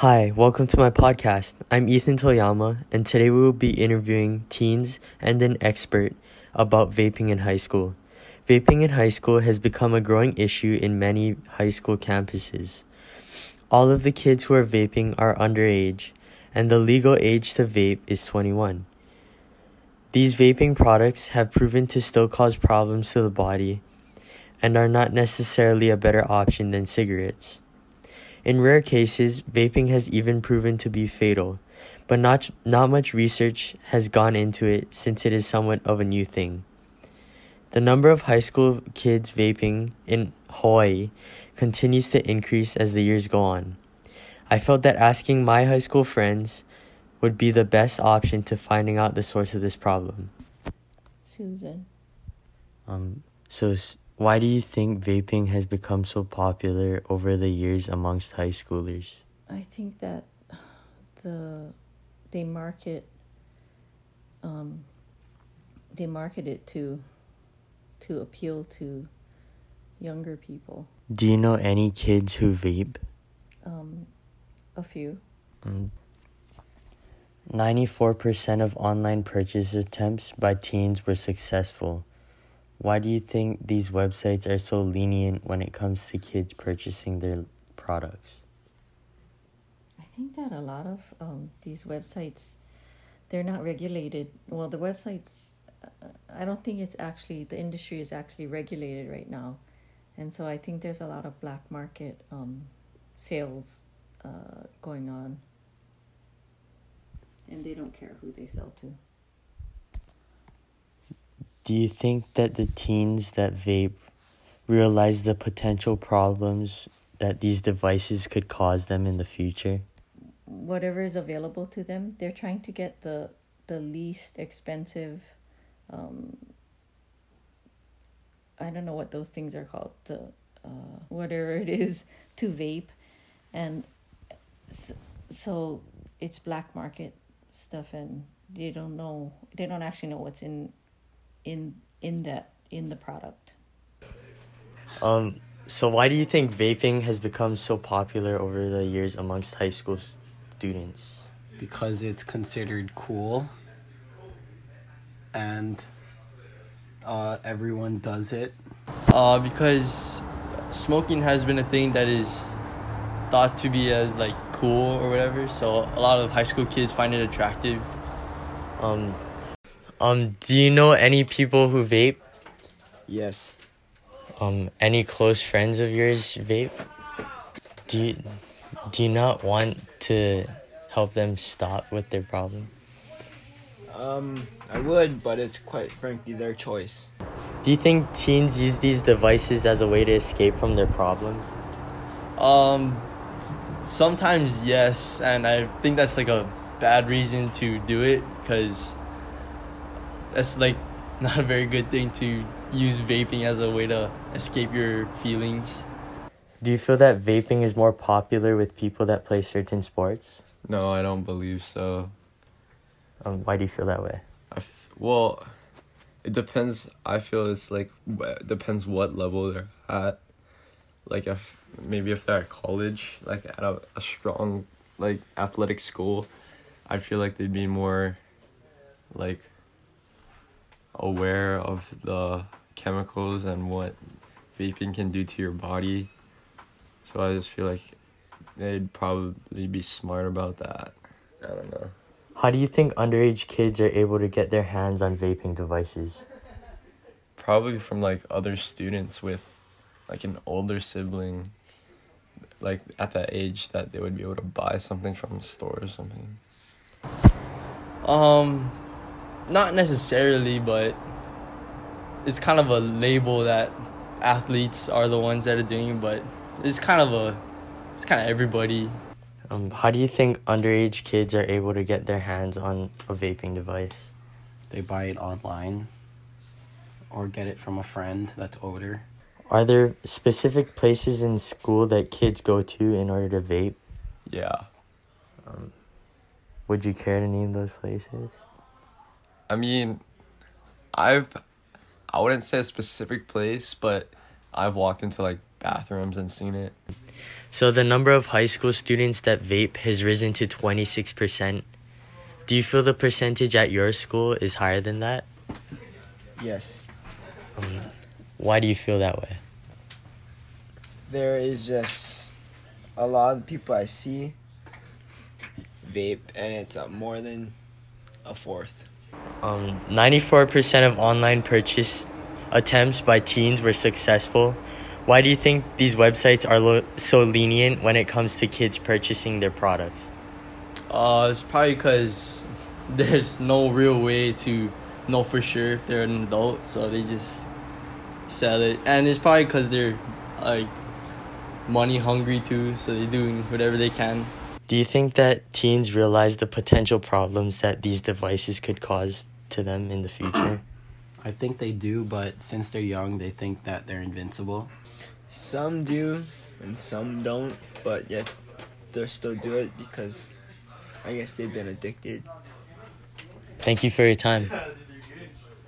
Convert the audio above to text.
Hi, welcome to my podcast. I'm Ethan Toyama, and today we will be interviewing teens and an expert about vaping in high school. Vaping in high school has become a growing issue in many high school campuses. All of the kids who are vaping are underage, and the legal age to vape is 21. These vaping products have proven to still cause problems to the body and are not necessarily a better option than cigarettes. In rare cases, vaping has even proven to be fatal, but not, not much research has gone into it since it is somewhat of a new thing. The number of high school kids vaping in Hawaii continues to increase as the years go on. I felt that asking my high school friends would be the best option to finding out the source of this problem. Susan. Um, so why do you think vaping has become so popular over the years amongst high schoolers? I think that the they market um, they market it to to appeal to younger people. Do you know any kids who vape? Um, a few. Um, 94% of online purchase attempts by teens were successful. Why do you think these websites are so lenient when it comes to kids purchasing their products? I think that a lot of um, these websites, they're not regulated. Well, the websites, uh, I don't think it's actually, the industry is actually regulated right now. And so I think there's a lot of black market um, sales uh, going on. And they don't care who they sell to. Do you think that the teens that vape realize the potential problems that these devices could cause them in the future? Whatever is available to them, they're trying to get the the least expensive um, I don't know what those things are called, the uh, whatever it is to vape and so, so it's black market stuff and they don't know they don't actually know what's in in in that in the product. Um, so why do you think vaping has become so popular over the years amongst high school students? Because it's considered cool, and uh, everyone does it. Uh, because smoking has been a thing that is thought to be as like cool or whatever. So a lot of high school kids find it attractive. Um, um, do you know any people who vape? Yes. Um, any close friends of yours vape? Do you do you not want to help them stop with their problem? Um, I would, but it's quite frankly their choice. Do you think teens use these devices as a way to escape from their problems? Um, sometimes yes, and I think that's like a bad reason to do it because that's like not a very good thing to use vaping as a way to escape your feelings. Do you feel that vaping is more popular with people that play certain sports? No, I don't believe so. Um, why do you feel that way? I f- well, it depends. I feel it's like it depends what level they're at. Like if maybe if they're at college, like at a, a strong like athletic school, I feel like they'd be more like aware of the chemicals and what vaping can do to your body. So I just feel like they'd probably be smart about that. I don't know. How do you think underage kids are able to get their hands on vaping devices? Probably from like other students with like an older sibling like at that age that they would be able to buy something from a store or something. Um not necessarily, but it's kind of a label that athletes are the ones that are doing it, but it's kind of a it's kind of everybody. Um, how do you think underage kids are able to get their hands on a vaping device? They buy it online or get it from a friend that's older. Are there specific places in school that kids go to in order to vape? Yeah. Um, would you care to name those places? I mean, I've I wouldn't say a specific place, but I've walked into like bathrooms and seen it. So the number of high school students that vape has risen to 26%. Do you feel the percentage at your school is higher than that? Yes. Um, why do you feel that way? There is just a lot of people I see vape, and it's uh, more than a fourth. Um, 94% of online purchase attempts by teens were successful. Why do you think these websites are lo- so lenient when it comes to kids purchasing their products? Uh, it's probably because there's no real way to know for sure if they're an adult, so they just sell it. And it's probably because they're like money hungry too, so they're doing whatever they can. Do you think that teens realize the potential problems that these devices could cause to them in the future? I think they do, but since they're young, they think that they're invincible. Some do, and some don't, but yet they still do it because I guess they've been addicted. Thank you for your time.